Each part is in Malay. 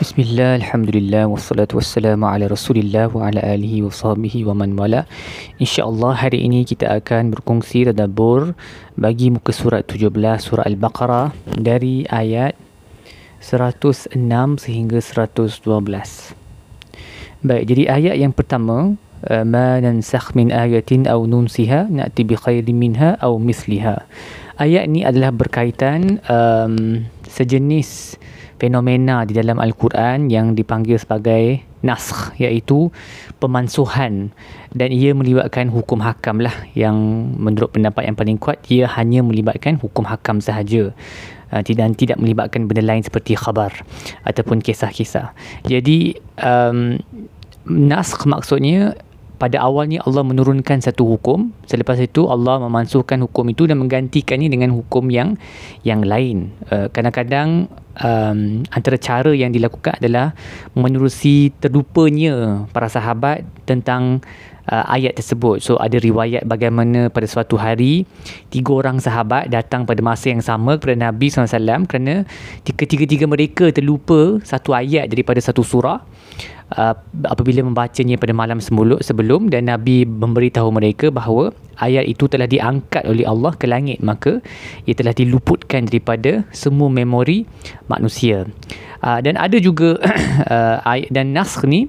Bismillah, Alhamdulillah, wassalatu wassalamu ala rasulillah wa ala alihi wa sahbihi wa man wala. InsyaAllah hari ini kita akan berkongsi tadabur bagi muka surat 17 surah Al-Baqarah dari ayat 106 sehingga 112 Baik, jadi ayat yang pertama eh, Ma nansakh min ayatin aw nunsiha na'ti bi khairin minha aw misliha. Ayat ni adalah berkaitan um, sejenis fenomena di dalam Al-Quran yang dipanggil sebagai naskh iaitu pemansuhan. Dan ia melibatkan hukum hakam lah yang menurut pendapat yang paling kuat ia hanya melibatkan hukum hakam sahaja. Uh, dan tidak melibatkan benda lain seperti khabar ataupun kisah-kisah. Jadi um, naskh maksudnya pada awalnya Allah menurunkan satu hukum selepas itu Allah memansuhkan hukum itu dan menggantikannya dengan hukum yang yang lain. Uh, kadang-kadang um, antara cara yang dilakukan adalah menerusi terlupanya para sahabat tentang uh, ayat tersebut. So ada riwayat bagaimana pada suatu hari tiga orang sahabat datang pada masa yang sama kepada Nabi SAW kerana ketiga-tiga mereka terlupa satu ayat daripada satu surah uh, apabila membacanya pada malam semula sebelum dan Nabi memberitahu mereka bahawa ayat itu telah diangkat oleh Allah ke langit maka ia telah diluputkan daripada semua memori manusia. Uh, dan ada juga uh, ayat dan naskh ni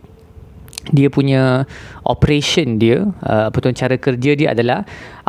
dia punya operation dia uh, apa tu cara kerja dia adalah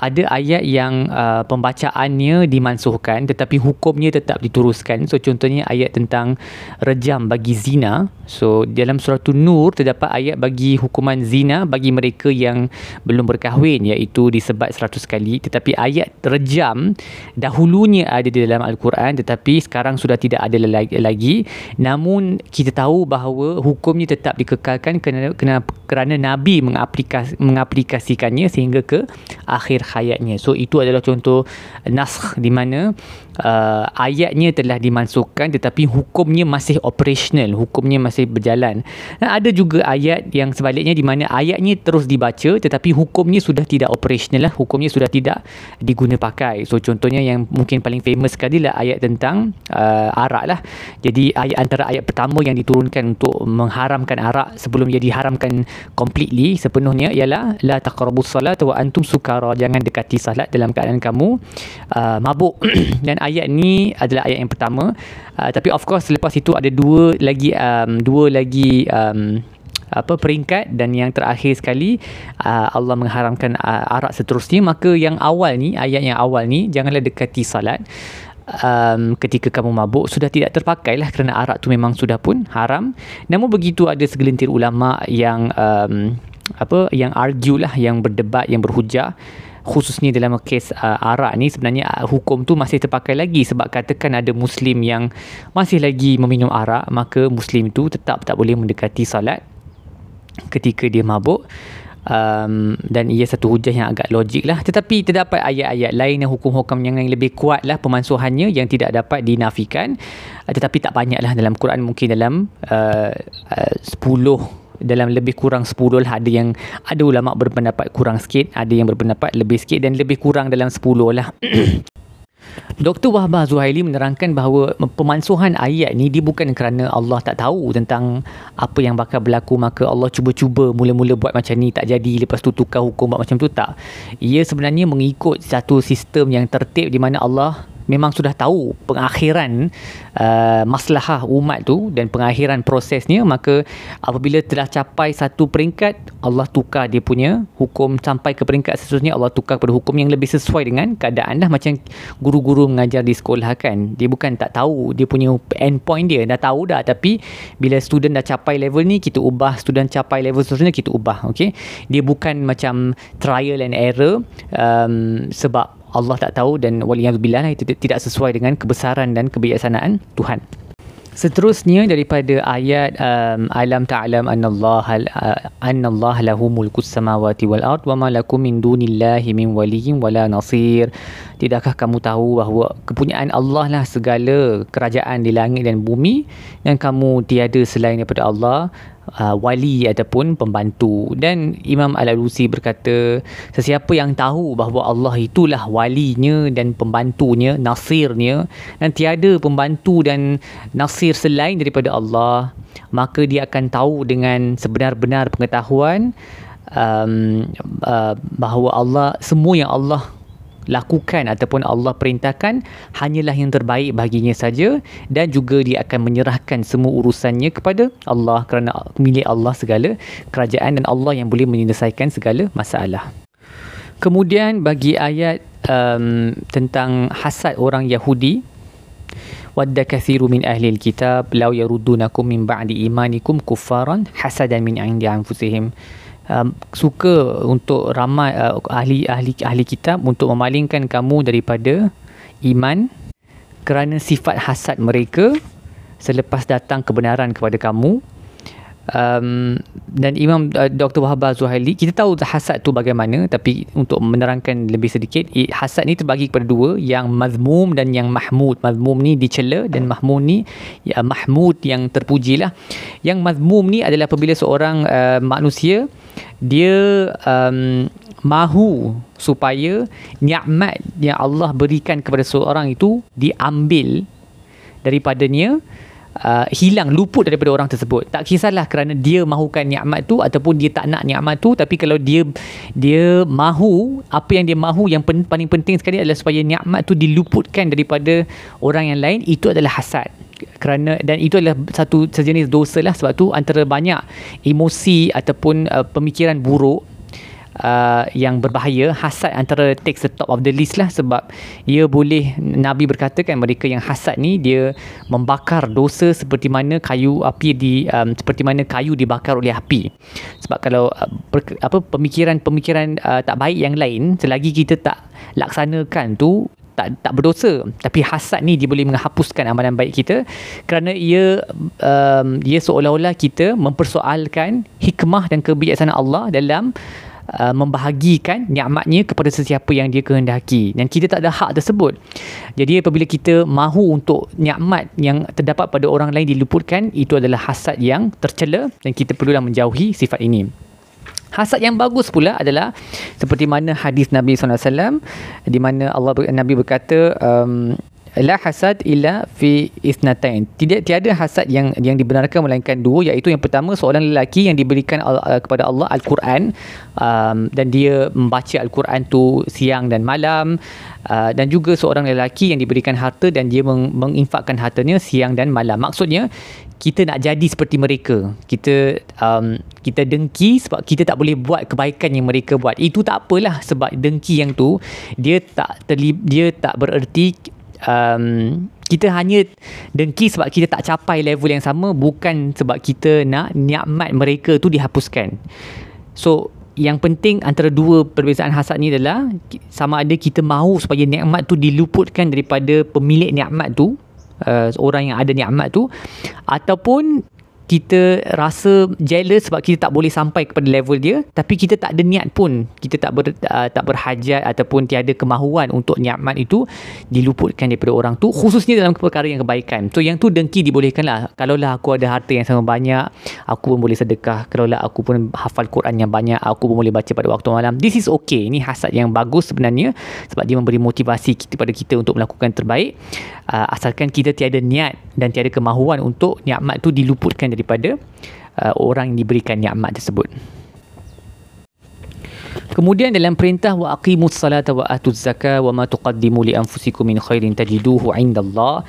ada ayat yang uh, pembacaannya dimansuhkan tetapi hukumnya tetap diteruskan. So contohnya ayat tentang rejam bagi zina. So dalam surah nur terdapat ayat bagi hukuman zina bagi mereka yang belum berkahwin iaitu disebat 100 kali. Tetapi ayat rejam dahulunya ada di dalam al-Quran tetapi sekarang sudah tidak ada lagi. Namun kita tahu bahawa hukumnya tetap dikekalkan kerana kerana, kerana nabi mengaplikas, mengaplikasikannya sehingga ke akhir hayatnya. So itu adalah contoh naskh di mana uh, ayatnya telah dimansuhkan tetapi hukumnya masih operational, hukumnya masih berjalan. Dan ada juga ayat yang sebaliknya di mana ayatnya terus dibaca tetapi hukumnya sudah tidak operational lah, hukumnya sudah tidak diguna pakai. So contohnya yang mungkin paling famous sekali lah ayat tentang uh, arak lah. Jadi ayat antara ayat pertama yang diturunkan untuk mengharamkan arak sebelum ia diharamkan completely sepenuhnya ialah la taqrabus salat wa antum sukara. Jangan dekati salat dalam keadaan kamu uh, mabuk. Dan ayat ni adalah ayat yang pertama. Uh, tapi of course selepas itu ada dua lagi um, dua lagi um, apa peringkat. Dan yang terakhir sekali uh, Allah mengharamkan uh, arak seterusnya. Maka yang awal ni ayat yang awal ni janganlah dekati salat um, ketika kamu mabuk sudah tidak terpakai lah kerana arak tu memang sudah pun haram. Namun begitu ada segelintir ulama yang um, apa yang argue lah yang berdebat yang berhujah khususnya dalam kes uh, arak ni sebenarnya uh, hukum tu masih terpakai lagi sebab katakan ada muslim yang masih lagi meminum arak maka muslim tu tetap tak boleh mendekati salat ketika dia mabuk um, dan ia satu hujah yang agak logik lah. Tetapi terdapat ayat-ayat lain yang hukum-hukum yang lebih kuat lah pemansuhannya yang tidak dapat dinafikan. Tetapi tak banyak lah dalam Quran. Mungkin dalam uh, uh, 10 dalam lebih kurang 10 lah. Ada yang ada ulama berpendapat kurang sikit ada yang berpendapat lebih sikit dan lebih kurang dalam 10 lah Dr. Wahbah Zuhaili menerangkan bahawa pemansuhan ayat ni dia bukan kerana Allah tak tahu tentang apa yang bakal berlaku maka Allah cuba-cuba mula-mula buat macam ni tak jadi lepas tu tukar hukum buat macam tu tak. Ia sebenarnya mengikut satu sistem yang tertib di mana Allah memang sudah tahu pengakhiran uh, maslahah umat tu dan pengakhiran prosesnya maka apabila telah capai satu peringkat Allah tukar dia punya hukum sampai ke peringkat seterusnya Allah tukar kepada hukum yang lebih sesuai dengan keadaan dah macam guru-guru mengajar di sekolah kan dia bukan tak tahu dia punya end point dia dah tahu dah tapi bila student dah capai level ni kita ubah student capai level seterusnya kita ubah okay? dia bukan macam trial and error um, sebab Allah tak tahu dan waliyahzubillah itu tidak sesuai dengan kebesaran dan kebijaksanaan Tuhan. Seterusnya daripada ayat um, alam ta'lam annallaha uh, annallaha lahu mulkus samawati wal ard wa ma lakum min dunillahi min waliyyin wala nasir. Tidakkah kamu tahu bahawa kepunyaan Allah lah segala kerajaan di langit dan bumi dan kamu tiada selain daripada Allah uh, wali ataupun pembantu. Dan Imam Al-Alusi berkata sesiapa yang tahu bahawa Allah itulah walinya dan pembantunya nasirnya dan tiada pembantu dan nasir selain daripada Allah maka dia akan tahu dengan sebenar-benar pengetahuan um, uh, bahawa Allah semua yang Allah lakukan ataupun Allah perintahkan hanyalah yang terbaik baginya saja dan juga dia akan menyerahkan semua urusannya kepada Allah kerana milik Allah segala kerajaan dan Allah yang boleh menyelesaikan segala masalah. Kemudian bagi ayat um, tentang hasad orang Yahudi wadda kathiru min ahli alkitab law yarudunakum min ba'di imanikum kuffaran hasadan min 'indi anfusihim um, suka untuk ramai uh, ahli ahli ahli kitab untuk memalingkan kamu daripada iman kerana sifat hasad mereka selepas datang kebenaran kepada kamu um, dan Imam uh, Dr. Wahab Zuhaili kita tahu hasad tu bagaimana tapi untuk menerangkan lebih sedikit hasad ni terbagi kepada dua yang mazmum dan yang mahmud mazmum ni dicela dan mahmud ni ya, mahmud yang terpuji lah yang mazmum ni adalah apabila seorang uh, manusia dia um, mahu supaya nikmat yang Allah berikan kepada seorang itu diambil daripadanya uh, hilang luput daripada orang tersebut. Tak kisahlah kerana dia mahukan nikmat tu ataupun dia tak nak nikmat tu tapi kalau dia dia mahu apa yang dia mahu yang pen, paling penting sekali adalah supaya nikmat tu diluputkan daripada orang yang lain itu adalah hasad. Kerana dan itu adalah satu sejenis dosa lah sebab tu antara banyak emosi ataupun uh, pemikiran buruk uh, yang berbahaya hasad antara takes the top of the list lah. Sebab ia boleh Nabi berkata kan mereka yang hasad ni dia membakar dosa seperti mana kayu api di um, seperti mana kayu dibakar oleh api. Sebab kalau uh, per, apa pemikiran-pemikiran uh, tak baik yang lain selagi kita tak laksanakan tu tak tak berdosa. Tapi hasad ni dia boleh menghapuskan amalan baik kita kerana ia um, ia seolah-olah kita mempersoalkan hikmah dan kebijaksanaan Allah dalam uh, membahagikan nikmatnya kepada sesiapa yang dia kehendaki. Dan kita tak ada hak tersebut. Jadi apabila kita mahu untuk nikmat yang terdapat pada orang lain diluputkan itu adalah hasad yang tercela dan kita perlulah menjauhi sifat ini. Hasad yang bagus pula adalah seperti mana hadis Nabi SAW di mana Allah Nabi berkata um, la hasad illa fi isnatain. Tidak tiada hasad yang yang dibenarkan melainkan dua iaitu yang pertama seorang lelaki yang diberikan uh, kepada Allah al-Quran um, dan dia membaca al-Quran tu siang dan malam uh, dan juga seorang lelaki yang diberikan harta dan dia meng- menginfakkan hartanya siang dan malam. Maksudnya kita nak jadi seperti mereka. Kita um, kita dengki sebab kita tak boleh buat kebaikan yang mereka buat. Itu tak apalah sebab dengki yang tu dia tak terlib, dia tak bererti um, kita hanya dengki sebab kita tak capai level yang sama bukan sebab kita nak nikmat mereka tu dihapuskan. So yang penting antara dua perbezaan hasad ni adalah sama ada kita mahu supaya nikmat tu diluputkan daripada pemilik nikmat tu uh, orang yang ada nikmat tu ataupun kita rasa jealous sebab kita tak boleh sampai kepada level dia tapi kita tak ada niat pun. Kita tak ber, uh, tak berhajat ataupun tiada kemahuan untuk nikmat itu diluputkan daripada orang tu khususnya dalam perkara yang kebaikan. So yang tu dengki dibolehkan lah. Kalaulah aku ada harta yang sangat banyak aku pun boleh sedekah. Kalaulah aku pun hafal Quran yang banyak aku pun boleh baca pada waktu malam. This is okay. Ini hasad yang bagus sebenarnya sebab dia memberi motivasi kita pada kita untuk melakukan terbaik uh, asalkan kita tiada niat dan tiada kemahuan untuk nikmat tu diluputkan dari daripada uh, orang yang diberikan nikmat tersebut. Kemudian dalam perintah wa aqimus salata wa atuz zakah wa ma tuqaddimu li anfusikum min khairin tajiduhu indallah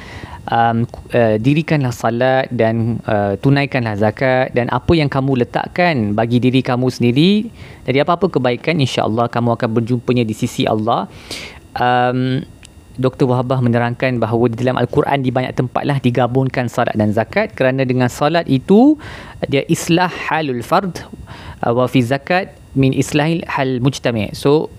um, uh, dirikanlah salat dan uh, tunaikanlah zakat dan apa yang kamu letakkan bagi diri kamu sendiri dari apa-apa kebaikan insya-Allah kamu akan berjumpanya di sisi Allah. Um, Dr. Wahabah menerangkan bahawa di dalam Al-Quran di banyak tempat lah digabungkan salat dan zakat kerana dengan salat itu dia islah halul fard uh, wa fi zakat min islahil hal mujtami' so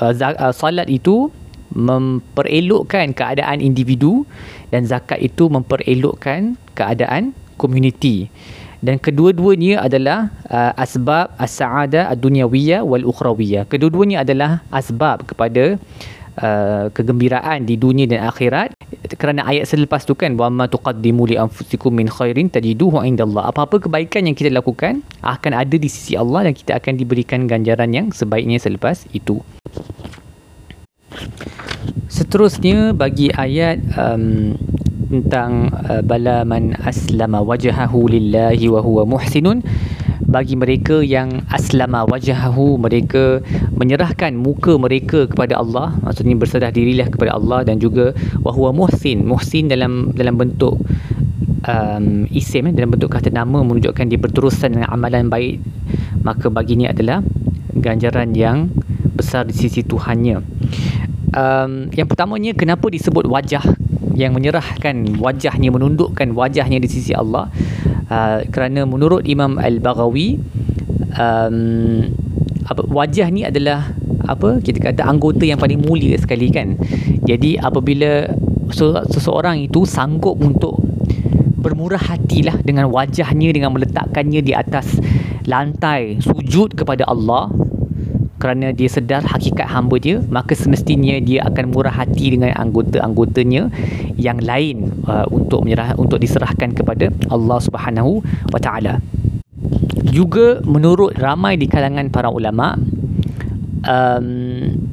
uh, uh, salat itu memperelokkan keadaan individu dan zakat itu memperelokkan keadaan komuniti dan kedua-duanya adalah uh, asbab as-sa'adah ad-dunyawiyah wal ukhrawiyah kedua-duanya adalah asbab kepada Uh, kegembiraan di dunia dan akhirat. Kerana ayat selepas tu kan wa ma tuqaddimu li anfusikum min khairin tajiduhu indallah. Apa-apa kebaikan yang kita lakukan akan ada di sisi Allah dan kita akan diberikan ganjaran yang sebaiknya selepas itu. Seterusnya bagi ayat um, tentang uh, bala man aslama wajhahu lillahi wa huwa muhsinun bagi mereka yang aslama wajahahu mereka menyerahkan muka mereka kepada Allah maksudnya berserah dirilah kepada Allah dan juga wahwa muhsin muhsin dalam dalam bentuk um, isim eh, dalam bentuk kata nama menunjukkan dia berterusan dengan amalan baik maka baginya adalah ganjaran yang besar di sisi Tuhannya. Um, yang pertamanya kenapa disebut wajah? Yang menyerahkan wajahnya menundukkan wajahnya di sisi Allah uh, kerana menurut Imam Al-Baghawi um, apa wajah ni adalah apa kita kata anggota yang paling mulia sekali kan. Jadi apabila seseorang itu sanggup untuk bermurah hatilah dengan wajahnya dengan meletakkannya di atas lantai sujud kepada Allah kerana dia sedar hakikat hamba dia maka semestinya dia akan murah hati dengan anggota-anggotanya yang lain uh, untuk menyerah untuk diserahkan kepada Allah Subhanahu wa taala. Juga menurut ramai di kalangan para ulama um,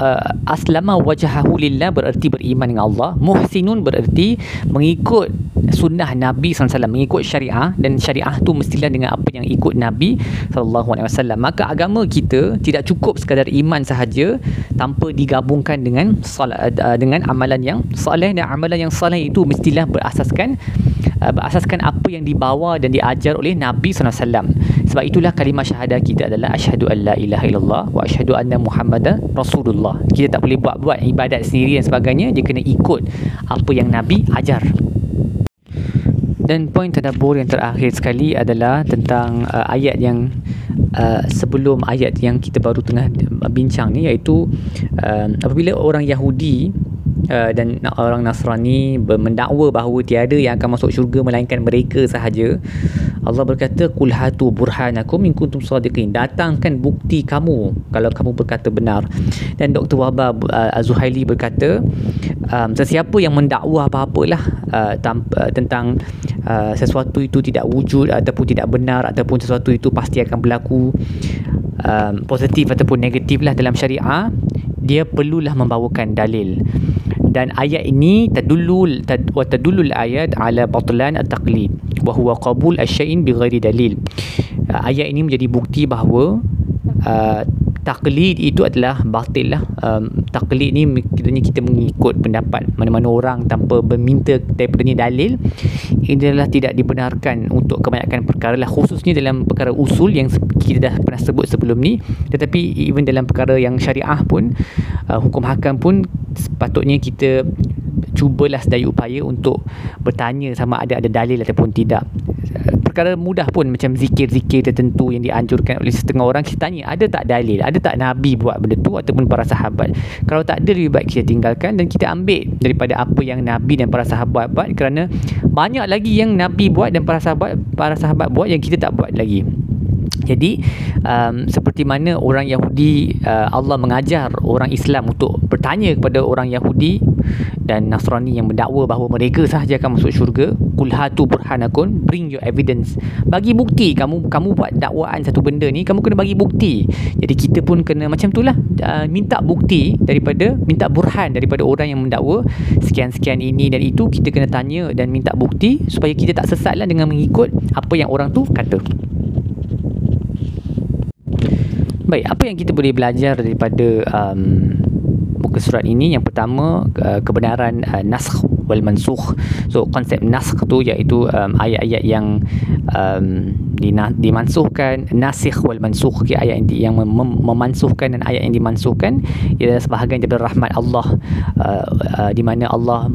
uh, aslama wajahahu lillah bererti beriman dengan Allah. Muhsinun bererti mengikut sunnah Nabi SAW mengikut syariah dan syariah tu mestilah dengan apa yang ikut Nabi SAW maka agama kita tidak cukup sekadar iman sahaja tanpa digabungkan dengan salat, uh, dengan amalan yang saleh dan amalan yang saleh itu mestilah berasaskan uh, berasaskan apa yang dibawa dan diajar oleh Nabi SAW sebab itulah kalimah syahadah kita adalah asyhadu an la ilaha illallah wa asyhadu anna muhammadan rasulullah. Kita tak boleh buat-buat ibadat sendiri dan sebagainya dia kena ikut apa yang Nabi ajar. Dan poin tadabbur yang terakhir sekali adalah tentang uh, ayat yang uh, sebelum ayat yang kita baru tengah bincang ni iaitu uh, apabila orang Yahudi uh, dan orang Nasrani mendakwa bahawa tiada yang akan masuk syurga melainkan mereka sahaja. Allah berkata kul hatu burhanakum in kuntum sadiqin. Datangkan bukti kamu kalau kamu berkata benar. Dan Dr. Wahbah uh, Az-Zuhaili berkata um, sesiapa yang mendakwa apa-apalah uh, uh, tentang uh, sesuatu itu tidak wujud ataupun tidak benar ataupun sesuatu itu pasti akan berlaku um, positif ataupun negatif lah dalam syariah dia perlulah membawakan dalil dan ayat ini tadullu wa tadullu ayat ala batlan at-taqlid wa huwa qabul asy-syai'in bighairi dalil. Uh, ayat ini menjadi bukti bahawa uh, taklid itu adalah batil lah. Um, taklid ni kiranya kita mengikut pendapat mana-mana orang tanpa meminta daripadanya dalil. Ini adalah tidak dibenarkan untuk kebanyakan perkara lah. Khususnya dalam perkara usul yang kita dah pernah sebut sebelum ni. Tetapi even dalam perkara yang syariah pun uh, hukum hakam pun sepatutnya kita cubalah sedaya upaya untuk bertanya sama ada ada dalil ataupun tidak perkara mudah pun macam zikir-zikir tertentu yang dianjurkan oleh setengah orang kita tanya ada tak dalil? Ada tak Nabi buat benda tu ataupun para sahabat? Kalau tak ada lebih baik kita tinggalkan dan kita ambil daripada apa yang Nabi dan para sahabat buat kerana banyak lagi yang Nabi buat dan para sahabat para sahabat buat yang kita tak buat lagi. Jadi um, seperti mana orang Yahudi uh, Allah mengajar orang Islam untuk bertanya kepada orang Yahudi dan Nasrani yang mendakwa bahawa mereka sahaja akan masuk syurga kul hatu burhanakum bring your evidence. Bagi bukti kamu kamu buat dakwaan satu benda ni kamu kena bagi bukti. Jadi kita pun kena macam itulah uh, minta bukti daripada minta burhan daripada orang yang mendakwa. Sekian-sekian ini dan itu kita kena tanya dan minta bukti supaya kita tak sesatlah dengan mengikut apa yang orang tu kata. Baik, apa yang kita boleh belajar daripada um, muka surat ini? Yang pertama, uh, kebenaran uh, naskh wal mansukh. So, konsep naskh tu iaitu um, ayat-ayat yang um, dimansuhkan, nasikh wal mansukh, okay, ayat yang mem- memansuhkan dan ayat yang dimansuhkan ialah sebahagian daripada rahmat Allah uh, uh, di mana Allah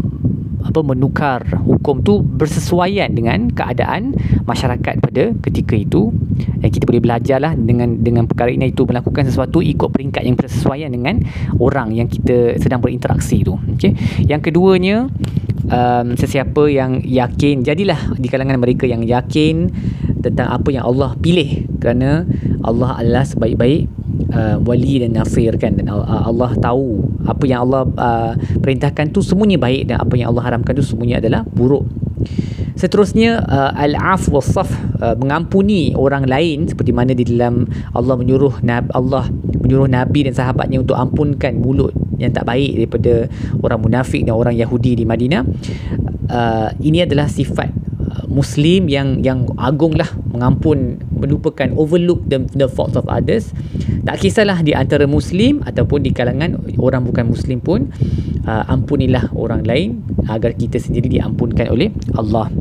apa menukar hukum tu bersesuaian dengan keadaan masyarakat pada ketika itu. Dan kita boleh belajarlah dengan dengan perkara ini itu melakukan sesuatu ikut peringkat yang bersesuaian dengan orang yang kita sedang berinteraksi tu. Okey. Yang keduanya um, sesiapa yang yakin jadilah di kalangan mereka yang yakin tentang apa yang Allah pilih kerana Allah adalah sebaik-baik uh, wali dan nasir kan dan uh, Allah tahu apa yang Allah uh, perintahkan tu semuanya baik dan apa yang Allah haramkan tu semuanya adalah buruk. Seterusnya uh, al-af was-saf uh, mengampuni orang lain seperti mana di dalam Allah menyuruh Nabi Allah menyuruh Nabi dan sahabatnya untuk ampunkan mulut yang tak baik daripada orang munafik dan orang Yahudi di Madinah. Uh, ini adalah sifat Muslim yang yang agung lah mengampun melupakan overlook the, the faults of others. Tak kisahlah di antara Muslim ataupun di kalangan orang bukan Muslim pun uh, ampunilah orang lain agar kita sendiri diampunkan oleh Allah.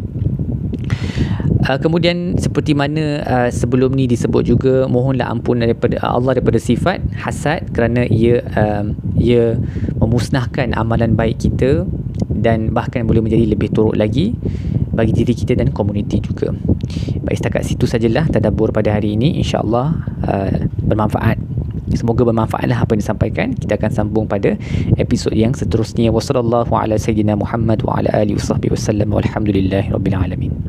Uh, kemudian seperti mana uh, sebelum ni disebut juga mohonlah ampun daripada uh, Allah daripada sifat hasad kerana ia um, ia memusnahkan amalan baik kita dan bahkan boleh menjadi lebih teruk lagi bagi diri kita dan komuniti juga. Baik setakat situ sajalah tadabbur pada hari ini insya-Allah uh, bermanfaat. Semoga bermanfaatlah apa yang disampaikan. Kita akan sambung pada episod yang seterusnya. Wassalamualaikum warahmatullahi wabarakatuh. Walhamdulillahirabbil alamin.